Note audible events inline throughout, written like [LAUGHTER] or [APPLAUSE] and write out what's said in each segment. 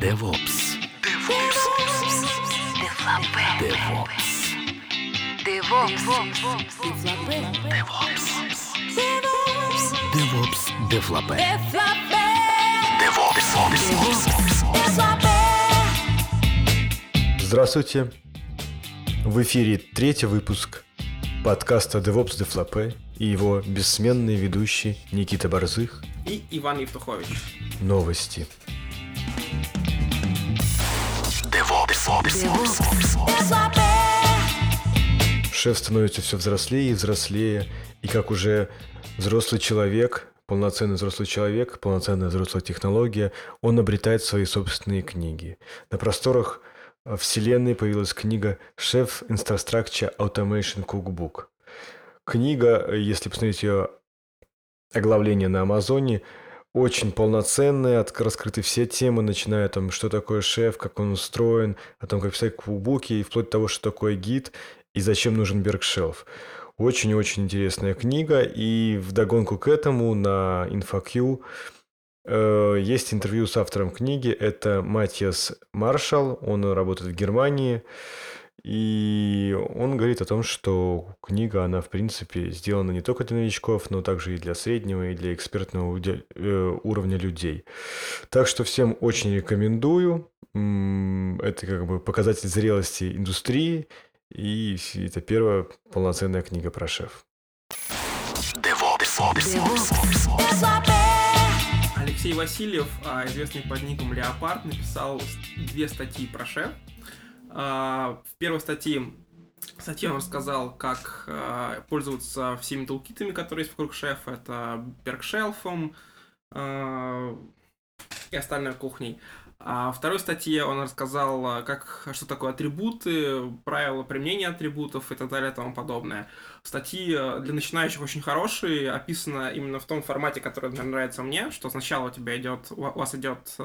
DevOps. DevOps. DevOps. Девлапе. Здравствуйте! В эфире третий выпуск подкаста DevOps Дефлопе и его бессменный ведущий Никита Борзых. и Иван Евтухович. Новости. Шеф становится все взрослее и взрослее, и как уже взрослый человек, полноценный взрослый человек, полноценная взрослая технология, он обретает свои собственные книги. На просторах э, вселенной появилась книга «Шеф Infrastructure Automation Cookbook». Книга, э, если посмотреть ее оглавление на Амазоне, очень полноценная, от- раскрыты все темы, начиная там, что такое шеф, как он устроен, о том, как писать кукбуки, и вплоть до того, что такое гид и зачем нужен Беркшелф. Очень-очень интересная книга, и вдогонку к этому на InfoQ э, есть интервью с автором книги, это Матиас Маршал, он работает в Германии, и он говорит о том, что книга, она, в принципе, сделана не только для новичков, но также и для среднего, и для экспертного э, уровня людей. Так что всем очень рекомендую. Это как бы показатель зрелости индустрии, и это первая полноценная книга про шеф. Алексей Васильев, а, известный под ником Леопард, написал две статьи про шеф. А, В первой статье статье он рассказал, как а, пользоваться всеми тулкитами, которые есть вокруг шефа. Это Беркшелфом а, и остальной кухней. А в второй статье он рассказал, как, что такое атрибуты, правила применения атрибутов и так далее и тому подобное. Статьи для начинающих очень хорошие, описано именно в том формате, который наверное, нравится мне, что сначала у тебя идет, у вас идет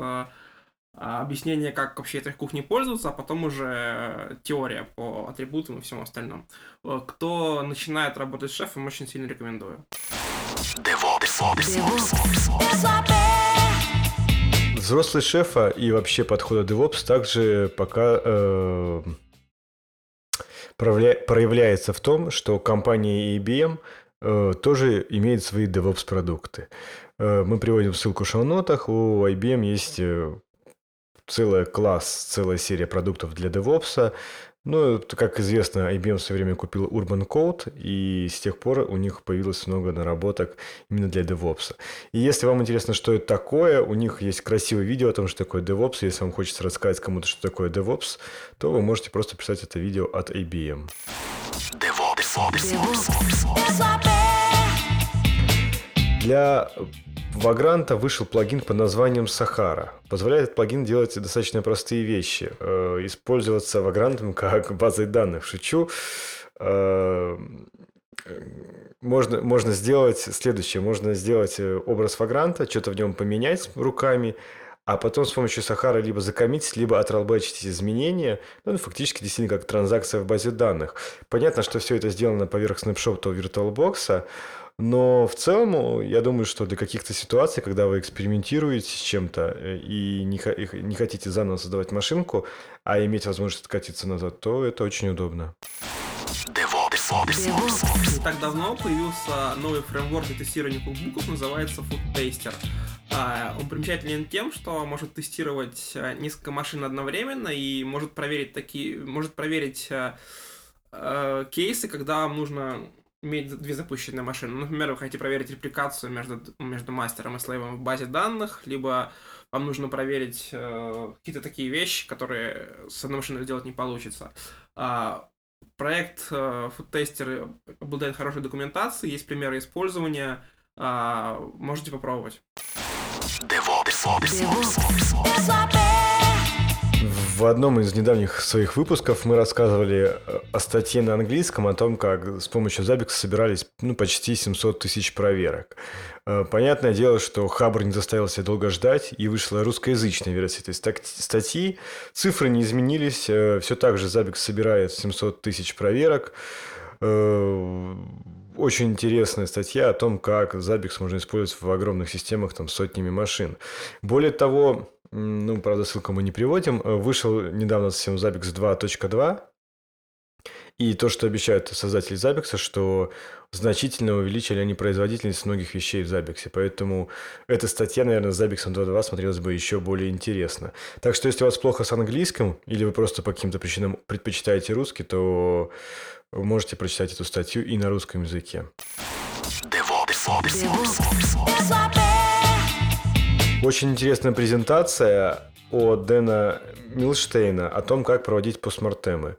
объяснение, как вообще этой кухней пользоваться, а потом уже теория по атрибутам и всему остальному. Э, Кто начинает работать с шефом, очень сильно рекомендую. Взрослый шефа и вообще подхода DevOps также пока э, проявля- проявляется в том, что компания IBM э, тоже имеет свои DevOps продукты. Э, мы приводим ссылку в шоу-нотах. У IBM есть целая класс, целая серия продуктов для DevOps. Ну, как известно, IBM в свое время купил Urban Code, и с тех пор у них появилось много наработок именно для DevOps. И если вам интересно, что это такое, у них есть красивое видео о том, что такое DevOps. Если вам хочется рассказать кому-то, что такое DevOps, то вы можете просто писать это видео от IBM. Для Vagrant вышел плагин под названием Sahara. Позволяет этот плагин делать достаточно простые вещи. Э, Использоваться Vagrant как базой данных. Шучу. Э, Можно, можно сделать следующее. Можно сделать э, образ Vagrant, что-то в нем поменять руками, а потом с помощью Сахара либо закоммитить, либо отролбачить эти изменения. Ну, фактически действительно как транзакция в базе данных. Понятно, что все это сделано поверх снапшота VirtualBox, но в целом, я думаю, что для каких-то ситуаций, когда вы экспериментируете с чем-то э, и не, не хотите заново создавать машинку, а иметь возможность откатиться назад, то это очень удобно. Не так давно появился новый фреймворк для тестирования кукбуков, называется Food Taster. А, Он примечателен тем, что может тестировать а, несколько машин одновременно и может проверить такие, может проверить а, кейсы, когда вам нужно иметь две запущенные машины. Ну, Например, вы хотите проверить репликацию между, между мастером и слейвом в базе данных, либо вам нужно проверить э, какие-то такие вещи, которые с одной машиной сделать не получится. А, Проект э, FoodTester обладает хорошей документацией, есть примеры использования, а, можете попробовать. В одном из недавних своих выпусков мы рассказывали э, о статье на английском, о том, как с помощью Zabbix собирались ну, почти 700 тысяч проверок. Э, Понятное дело, что Хабр не заставил себя долго ждать, и вышла русскоязычная версия этой статьи. Цифры не изменились, все так же Zabbix собирает 700 тысяч проверок. Э, Очень интересная статья о том, как Zabbix можно использовать в огромных системах там, с сотнями машин. Более того, ну, правда, ссылку мы не приводим, э, вышел недавно совсем Zabbix 2.2, и то, что обещают создатели Zabbix, что значительно увеличили они производительность многих вещей в Zabbix. Поэтому эта статья, наверное, с Zabbix 2.2 смотрелась бы еще более интересно. Так что, если у вас плохо с английским, или вы просто по каким-то причинам предпочитаете русский, то вы можете прочитать эту статью и на русском языке. Очень интересная презентация от Дэна Милштейна о том, как проводить постмортемы.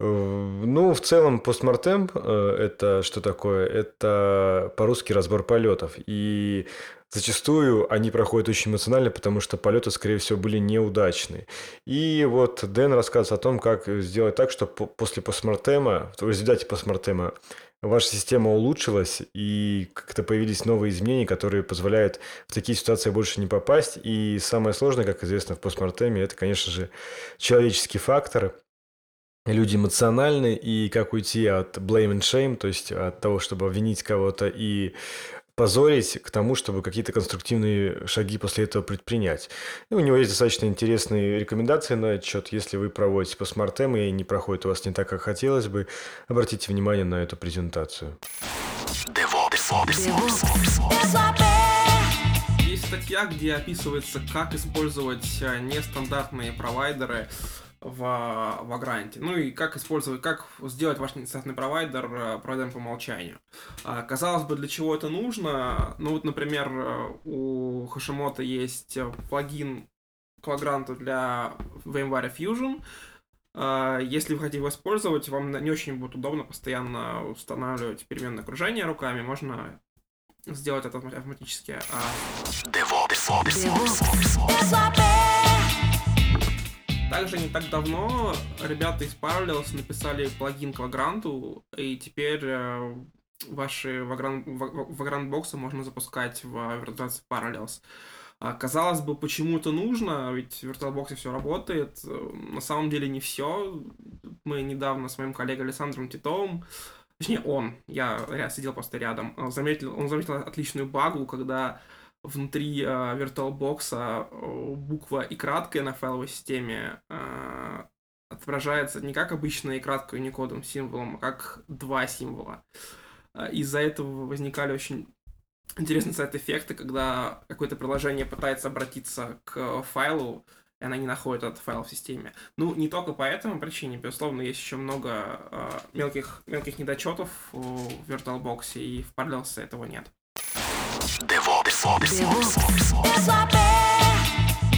Э, ну, в целом, постмортем э, – это что такое? Это по-русски разбор полетов. И зачастую они проходят очень эмоционально, потому что полеты, скорее всего, были неудачные. И вот Дэн рассказывает о том, как сделать так, чтобы после постмортема, в результате постмортема, ваша система улучшилась, и как-то появились новые изменения, которые позволяют в такие ситуации больше не попасть. И самое сложное, как известно в постмортеме, это, конечно же, человеческий фактор – люди эмоциональны, и как уйти от blame and shame, то есть от того, чтобы обвинить кого-то и позорить к тому, чтобы какие-то конструктивные шаги после этого предпринять. И у него есть достаточно интересные рекомендации на этот счет. Если вы проводите постмортем и не проходит у вас не так, как хотелось бы, обратите внимание на эту презентацию. Есть статья, где описывается, как использовать э, нестандартные провайдеры в Vagrant. Ну и как использовать, как сделать ваш нестандартный провайдер э, провайдером по умолчанию. А, казалось бы, для чего это нужно? Ну вот, например, э, у Hashimoto есть э, плагин к Vagrant для VMware Fusion. А, если вы хотите его использовать, вам не очень будет удобно постоянно устанавливать переменное окружение руками. Можно сделать это автоматически. А DevOps. DevOps. Также не так давно ребята из Parallels написали плагин к Vagrant, и теперь э, ваши Vagrant, боксы можно запускать в виртуализации Parallels. А, казалось бы, почему это нужно, ведь в VirtualBox все работает. На самом деле не все. Мы недавно с моим коллегой Александром Титовым, точнее он, я, сидел просто рядом, заметил, он заметил отличную багу, когда внутри э, VirtualBox э, буква и краткая на файловой системе э, отображается не как обычно и краткой уникодом символом, а как два символа. Э, из-за этого возникали очень интересные сайт-эффекты, когда какое-то приложение пытается обратиться к файлу, и она не находит этот файл в системе. Ну, не только по этому причине, безусловно, есть еще много э, мелких, мелких недочетов в VirtualBox, и в Parallels этого нет.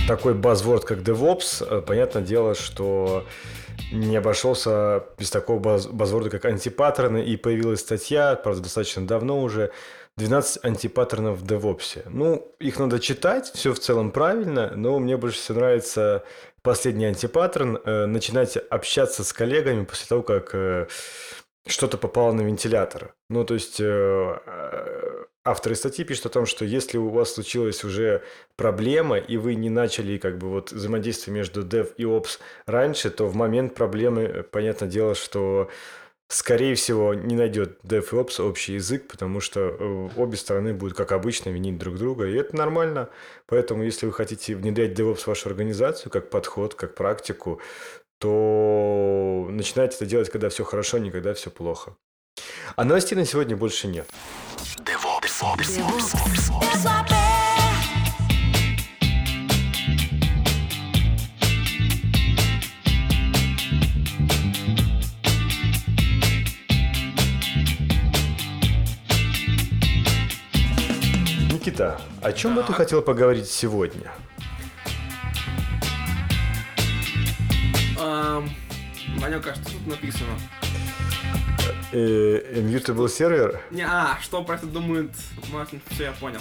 Такой базворд, как DevOps, э, понятное дело, что не обошелся без такого баз базворда, как антипаттерны, и появилась статья, правда, достаточно давно уже, 12 антипаттернов в DevOps. Ну, их надо читать, все в целом правильно, но мне больше всего нравится последний антипаттерн, э, начинать общаться с коллегами после того, как э, что-то попало на вентилятор. Ну, то есть э, э, авторы статьи пишут о том, что если у вас случилась уже проблема, и вы не начали как бы вот взаимодействие между dev и ops раньше, то в момент проблемы, э, понятное дело, что скорее всего не найдет dev и ops общий язык, потому что э, обе стороны будут, как обычно, винить друг друга, и это нормально. Поэтому, если вы хотите внедрять DevOps в вашу организацию как подход, как практику, то начинайте это делать, когда все хорошо, не когда все плохо. А новостей на сегодня больше нет. Никита, о чем бы ты хотел поговорить сегодня? Ванюка, что тут написано? Э, immutable сервер? Не, а, что про это думает Мартин? Все, я понял.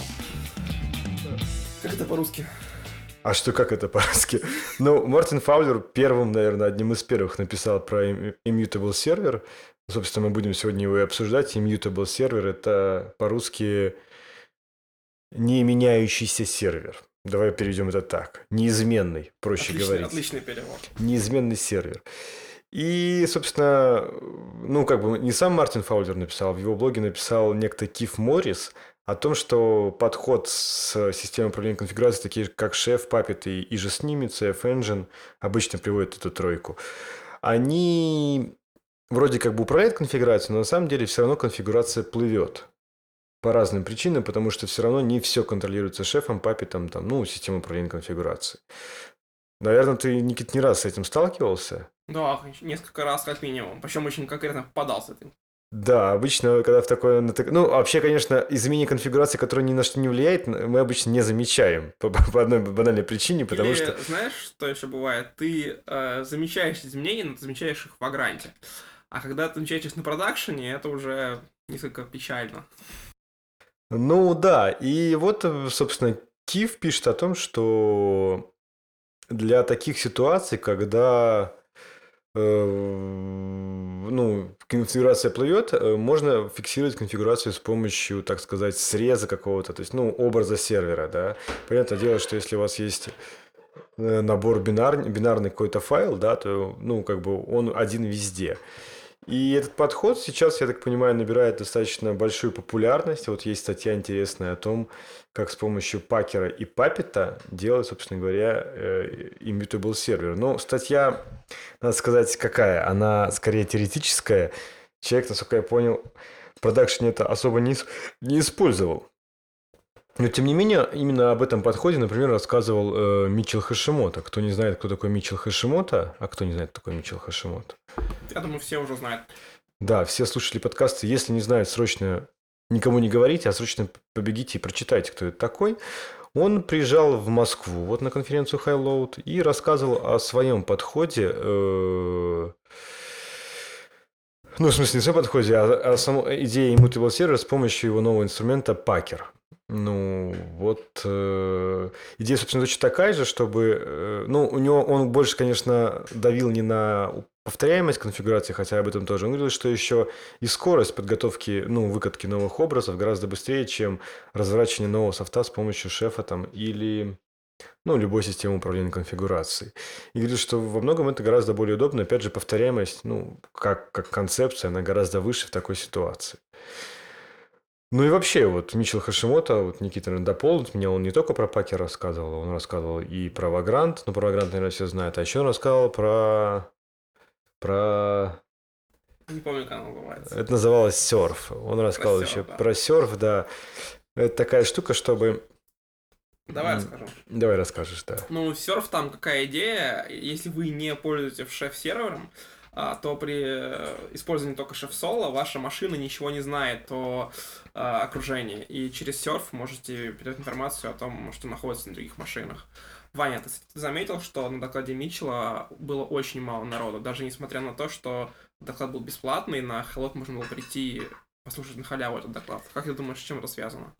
Как это по-русски? А что, как это по-русски? Ну, Мартин Фаулер первым, наверное, одним из первых написал про immutable сервер. Собственно, мы будем сегодня его и обсуждать. Immutable сервер – это по-русски не меняющийся сервер. Давай перейдем это так. Неизменный, проще отличный, говорить. Отличный перевод. Неизменный сервер. И, собственно, ну, как бы не сам Мартин Фаулер написал, в его блоге написал некто Киф Моррис о том, что подход с системой управления конфигурацией, такие как Chef, Puppet и, и же с ними, CF Engine, обычно приводят эту тройку, они вроде как бы управляют конфигурацией, но на самом деле все равно конфигурация плывет по разным причинам, потому что все равно не все контролируется шефом, папитом, там, ну, системой управления конфигурацией. Наверное, ты, Никит, не раз с этим сталкивался? Да, несколько раз как минимум. Причем очень конкретно попадал с этим. Да, обычно, когда в такое... Ну, вообще, конечно, изменение конфигурации, которое ни на что не влияет, мы обычно не замечаем по, по одной банальной причине, потому Или, что... знаешь, что еще бывает? Ты э, замечаешь изменения, но ты замечаешь их в вагранте. А когда ты замечаешь их на продакшене, это уже несколько печально. Ну да, и вот, собственно, Кив пишет о том, что для таких ситуаций, когда э, ну, конфигурация плывет, э, можно фиксировать конфигурацию с помощью, так сказать, среза какого-то, то есть, ну, образа сервера, да. Понятное дело, что если у вас есть э, набор бинар, бинарный какой-то файл, да, то, ну, как бы он один везде. И этот подход сейчас, я так понимаю, набирает достаточно большую популярность. Вот есть статья интересная о том, как с помощью пакера и папета делать, собственно говоря, э, immutable сервер. Но статья, надо сказать, какая? Она скорее теоретическая. Человек, насколько я понял, в продакшене это особо не, не использовал. Но, тем не менее, именно об этом подходе, например, рассказывал э, Митчел Хашимото. Кто не знает, кто такой Митчел Хашимото, а кто не знает, кто такой Митчел Хашимото? Я думаю, все уже знают. Да, все слушатели подкаста, если не знают, срочно никому не говорите, а срочно побегите и прочитайте, кто это такой. Он приезжал в Москву вот на конференцию Highload и рассказывал о своем подходе э, ну, в смысле, не в своем подходе, а о самой идее Immutable Server с помощью его нового инструмента Packer. Ну, вот э, идея, собственно, точно такая же, чтобы... Э, ну, у него он больше, конечно, давил не на повторяемость конфигурации, хотя об этом тоже. Он говорил, что еще и скорость подготовки, ну, выкатки новых образов гораздо быстрее, чем разворачивание нового софта с помощью шефа там или ну, любой системы управления конфигурацией. И говорит, что во многом это гораздо более удобно. Опять же, повторяемость, ну, как, как концепция, она гораздо выше в такой ситуации. Ну и вообще, вот Мичел Хашимото, вот Никита дополнит меня, он не только про пакер рассказывал, он рассказывал и про Вагрант, ну, про Вагрант, наверное, все знают, а еще он рассказывал про... про... Не помню, как он называется. Это называлось серф. Он рассказывал про еще да. про серф, да. Это такая штука, чтобы... Давай расскажу. Давай расскажешь, да. Ну, серф там какая идея, если вы не пользуетесь шеф-сервером, а, то при э, использовании только шеф-соло ваша машина ничего не знает о а, окружении. И через серф можете передать информацию о том, что находится на других машинах. Ваня, ты заметил, что на докладе Митчелла было очень мало народу, даже несмотря на то, что доклад был бесплатный, на Hello можно было прийти послушать на халяву этот доклад. Как ты думаешь, с чем это связано?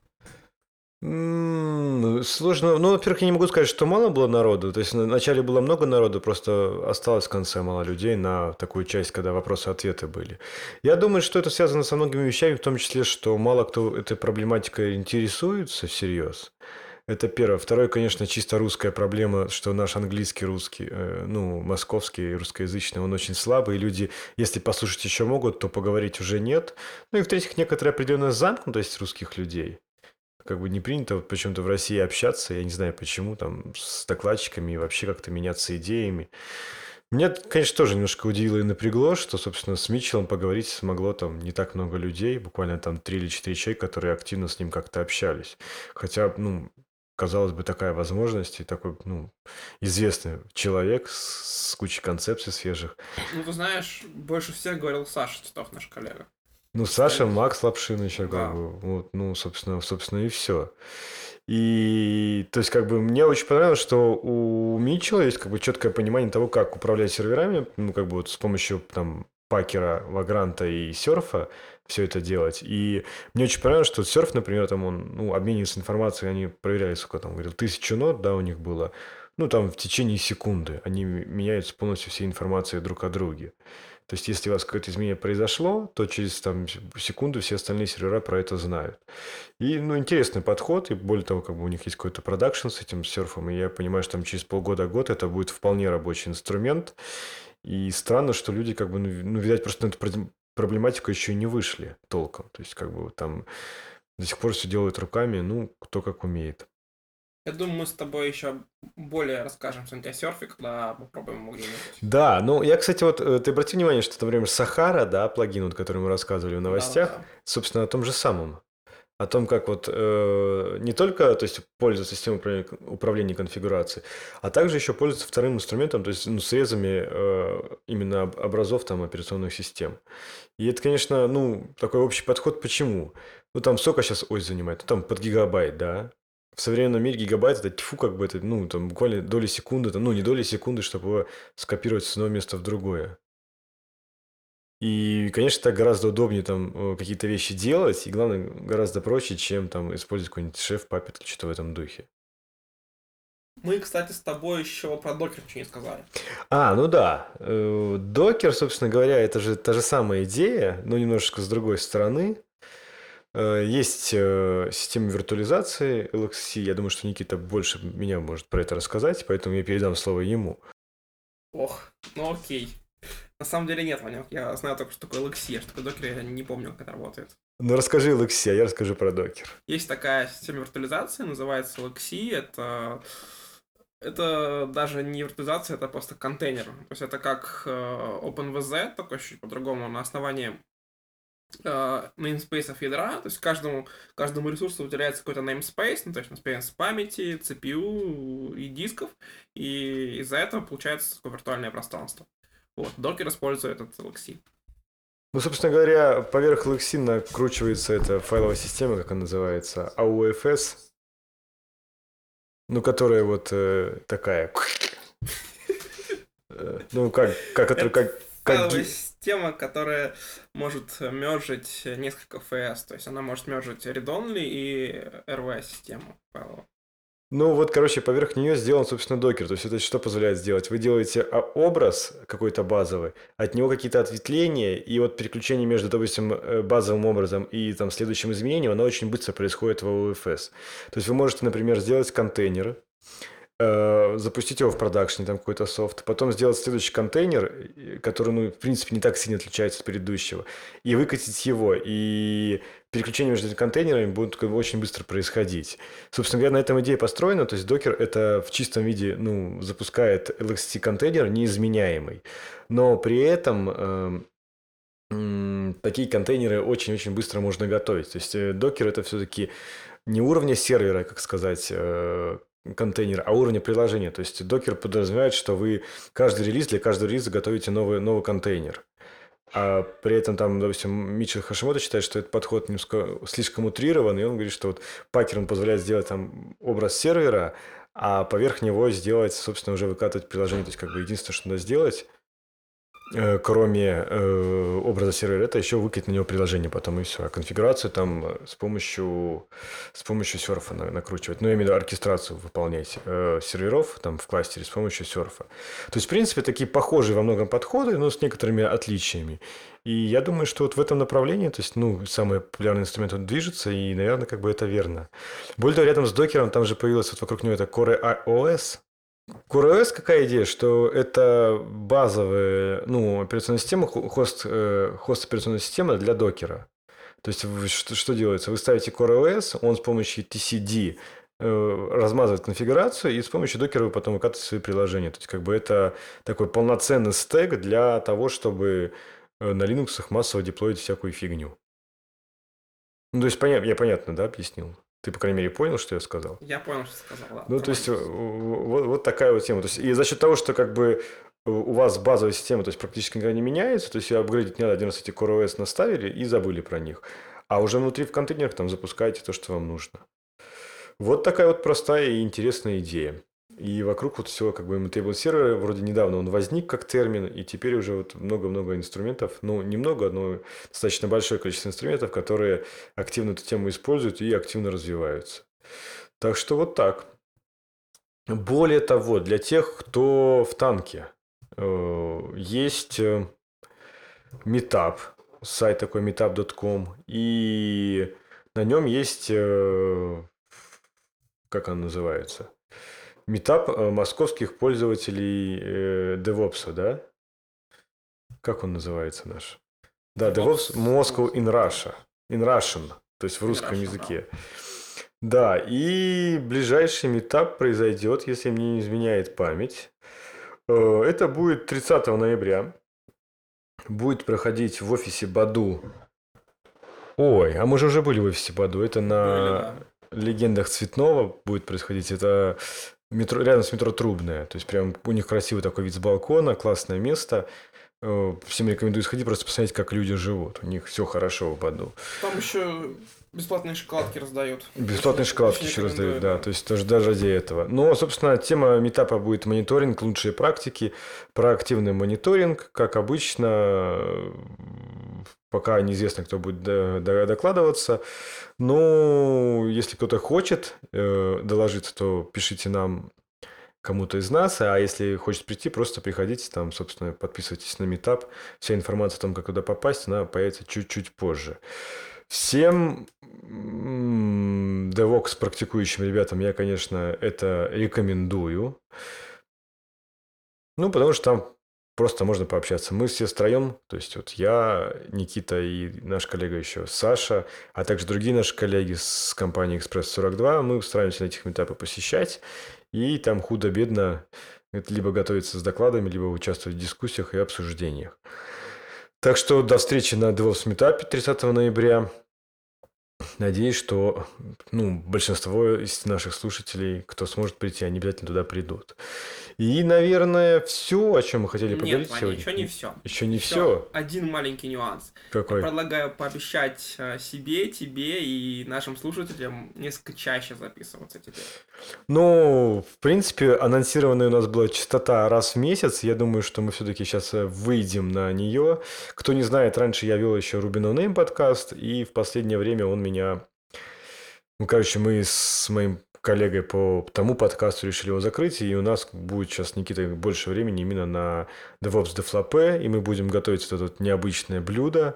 Сложно. Ну, во-первых, я не могу сказать, что мало было народу. То есть вначале было много народу, просто осталось в конце мало людей на такую часть, когда вопросы-ответы были. Я думаю, что это связано со многими вещами, в том числе, что мало кто этой проблематикой интересуется всерьез. Это первое. Второе, конечно, чисто русская проблема, что наш английский, русский, э, ну, московский, русскоязычный, он очень слабый, и люди, если послушать еще могут, то поговорить уже нет. Ну и в-третьих, некоторая определенная замкнутость русских людей как бы не принято вот почему-то в России общаться, я не знаю почему, там, с докладчиками и вообще как-то меняться идеями. Меня, конечно, тоже немножко удивило и напрягло, что, собственно, с Митчеллом поговорить смогло там не так много людей, буквально там три или четыре человека, которые активно с ним как-то общались. Хотя, ну, казалось бы, такая возможность и такой, ну, известный человек с, с кучей концепций свежих. Ну, ты знаешь, больше всех говорил Саша Титов, наш коллега. Ну, Саша, Макс Лапшинович, как да. бы, вот, ну, собственно, собственно, и все. И, то есть, как бы, мне очень понравилось, что у Митчелла есть, как бы, четкое понимание того, как управлять серверами, ну, как бы, вот с помощью, там, Пакера, Вагранта и Серфа все это делать. И мне очень понравилось, что Серф, например, там он ну, обменивается информацией, они проверяли, сколько там, говорил, тысячу нот, да, у них было. Ну, там в течение секунды они меняются полностью все информацией друг о друге. То есть, если у вас какое-то изменение произошло, то через там, секунду все остальные сервера про это знают. И, ну, интересный подход, и более того, как бы у них есть какой-то продакшн с этим серфом, и я понимаю, что там через полгода-год это будет вполне рабочий инструмент. И странно, что люди, как бы, ну, ну видать, просто на эту проблематику еще не вышли толком. То есть, как бы там до сих пор все делают руками, ну, кто как умеет. Я думаю, мы с тобой еще более расскажем о серфе, когда попробуем его где-нибудь. Да, ну я, кстати, вот э, ты обрати внимание, что, например, Сахара, да, плагин, вот, который мы рассказывали в новостях, Да, да. собственно, о том же самом. О том, как вот э, не только то есть, пользоваться системой управления, конфигурацией, а также еще пользоваться вторым инструментом, то есть ну, срезами э, именно об- образов там, операционных систем. И это, конечно, ну, такой общий подход. Почему? Ну, там сколько сейчас ось занимает? Ну, там под гигабайт, да? В современном мире гигабайт это тьфу, как бы это, ну, там буквально доли секунды, там, ну, не доли секунды, чтобы его скопировать с одного места в другое. И, конечно, так гораздо удобнее там э, какие-то вещи делать, и, главное, гораздо проще, чем там использовать какой-нибудь шеф, папет или что-то в этом духе. Мы, кстати, с тобой еще про докер ничего не сказали. А, ну да. Э, Докер, собственно говоря, это же та же самая идея, но немножечко с другой стороны. Э, Есть э, система виртуализации LXC. Я думаю, что Никита больше меня может про это рассказать, поэтому я передам слово ему. Ох, ну окей. На самом деле нет, Ваня, я знаю только, что такое LXC, а что такое докер, я не помню, как это работает. Ну расскажи LXC, а я расскажу про докер. Есть такая система виртуализации, называется LXC, это это даже не виртуализация, это просто контейнер. То есть это как э, OpenVZ, только чуть по-другому, на основании э, namespace ядра, то есть каждому, каждому ресурсу выделяется какой-то namespace, ну, то есть namespace памяти, CPU и дисков, и из-за этого получается такое виртуальное пространство. Вот, докер использует этот LXC. Ну, собственно говоря, поверх LXC накручивается эта файловая система, как она называется, AUFS, ну, которая вот э, такая... [LAUGHS] Э, Ну, как, как, которая как, как Система, которая может мержить несколько FS, то есть она может мержить read-only и файловую. Ну, вот, короче, поверх нее сделан, собственно, докер. То есть это что позволяет сделать? Вы делаете а, образ какой-то базовый, от него какие-то ответвления, и вот переключение между, допустим, э, базовым образом и там следующим изменением, оно очень быстро происходит в OFS. То есть вы можете, например, сделать контейнер, запустить его в продакшне, там какой-то софт, потом сделать следующий контейнер, э, который, ну, в принципе, не так сильно отличается от предыдущего, и выкатить его, и переключение между контейнерами будет как бы очень быстро происходить. Собственно говоря, на этом идея построена, то есть докер это в чистом виде, ну, запускает LXC контейнер неизменяемый, но при этом эм, такие контейнеры очень-очень быстро можно готовить. То есть э, докер это все-таки не уровня сервера, как сказать, э, контейнер, а уровня приложения. То есть докер подразумевает, что вы каждый релиз для каждого релиза готовите новый, новый контейнер. А при этом там, допустим, Митчел Хашимото считает, что этот подход немножко слишком утрирован, и он говорит, что вот Пакер он позволяет сделать там образ сервера, а поверх него сделать, собственно, уже выкатывать приложение. То есть, как бы единственное, что надо сделать, кроме э, образа сервера, это еще выкатить на него приложение потом и все. А конфигурацию там э, с помощью, с помощью серфа на- накручивать. Ну, я имею в виду оркестрацию выполнять э, серверов там в кластере с помощью серфа. То есть, в принципе, такие похожие во многом подходы, но с некоторыми отличиями. И я думаю, что вот в этом направлении, то есть, ну, самый популярный инструмент он движется, и, наверное, как бы это верно. Более того, рядом с докером там же появилась вот вокруг него это Core OS. Core OS какая идея, что это базовая, ну, операционная система, хо- хост, э, хост операционной системы для докера. То есть что, что делается? Вы ставите Core OS, он с помощью TCD э, размазывает конфигурацию, и с помощью докера вы потом выкатываете свои приложения. То есть как бы это такой полноценный стек для того, чтобы э, на Linux массово деплоить всякую фигню. Ну, то есть поня- я понятно, да, объяснил? Ты, по крайней мере, понял, что я сказал? Я понял, что сказал, да. Ну, то есть, э, вот, вот такая вот тема. То есть, и за счет того, что как бы у вас базовая система, то есть практически никогда не меняется, то есть апгрейдить не надо, один раз эти Core OS наставили и забыли про них. А уже внутри в контейнерах там запускаете то, что вам нужно. Вот такая вот простая и интересная идея. И вокруг вот всего как бы Immutable сервера вроде недавно он возник как термин, и теперь уже вот много-много инструментов, ну, немного, но достаточно большое количество инструментов, которые активно эту тему используют и активно развиваются. Так что вот так. Более того, для тех, кто в танке, э, есть э, метап, сайт такой meetup.com, и на нем есть, э, как он называется, метап э, московских пользователей э, DevOps, да? Как он называется наш? Да, DevOps. Moscow in Russia. In Russian. то есть в русском Хорошо, языке. Да, и ближайший метап произойдет, если мне не изменяет память. Э, Это будет 30 ноября. Будет проходить в офисе Баду. Ой, а мы же уже были в офисе Баду. Это на Были, легендах Цветного будет происходить. Это метро, рядом с метро Трубная. То есть прям у них красивый такой вид с балкона, классное место. Э, Всем рекомендую сходить, просто посмотреть, как люди живут. У них все хорошо в Баду. Там еще бесплатные шоколадки раздают. Бесплатные шоколадки еще раздают, да. То есть тоже даже ради этого. Но, собственно, тема метапа будет мониторинг, лучшие практики, проактивный мониторинг, как обычно, пока неизвестно, кто будет до- докладываться. Но если кто-то хочет э, доложиться, то пишите нам кому-то из нас, а если хочет прийти, просто приходите там, собственно, подписывайтесь на метап. Вся информация о том, как туда попасть, она появится чуть-чуть позже. Всем DevOps практикующим ребятам я, конечно, это рекомендую. Ну, потому что там просто можно пообщаться. Мы все втроем, то есть вот я, Никита и наш коллега еще Саша, а также другие наши коллеги с компании Экспресс-42, мы стараемся на этих метапы посещать и там худо-бедно либо готовиться с докладами, либо участвовать в дискуссиях и обсуждениях. Так что до встречи на DevOps метапе 30 ноября. Надеюсь, что ну, большинство из наших слушателей, кто сможет прийти, они обязательно туда придут. И, наверное, все, о чем мы хотели Нет, поговорить Ваня, сегодня. еще не все. Еще не все. Один маленький нюанс. Какой? Я предлагаю пообещать э, себе, тебе и нашим слушателям несколько чаще записываться теперь. Ну, в принципе, анонсированная у нас была частота раз в месяц. Я думаю, что мы все-таки сейчас выйдем на нее. Кто не знает, раньше я вел еще No Name подкаст, и в последнее время он меня... Ну, короче, мы с моим коллегой по тому подкасту решили его закрыть, и у нас будет сейчас, Никита, больше времени именно на DevOps Deflopе, и мы будем готовить вот это вот необычное блюдо,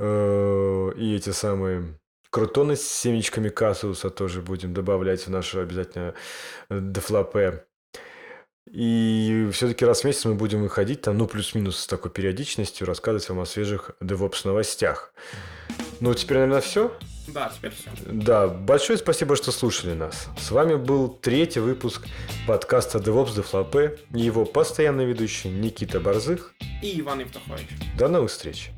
э, и эти самые крутоны с семечками кассуса тоже будем добавлять в нашу обязательно дефлопе. И все-таки раз в месяц мы будем выходить там, ну, плюс-минус с такой периодичностью, рассказывать вам о свежих DevOps новостях. Ну, теперь, наверное, все. Да, теперь все. Да, большое спасибо, что слушали нас. С вами был третий выпуск подкаста DevOps и его постоянный ведущий Никита Борзых. И Иван Евтухович. До новых встреч!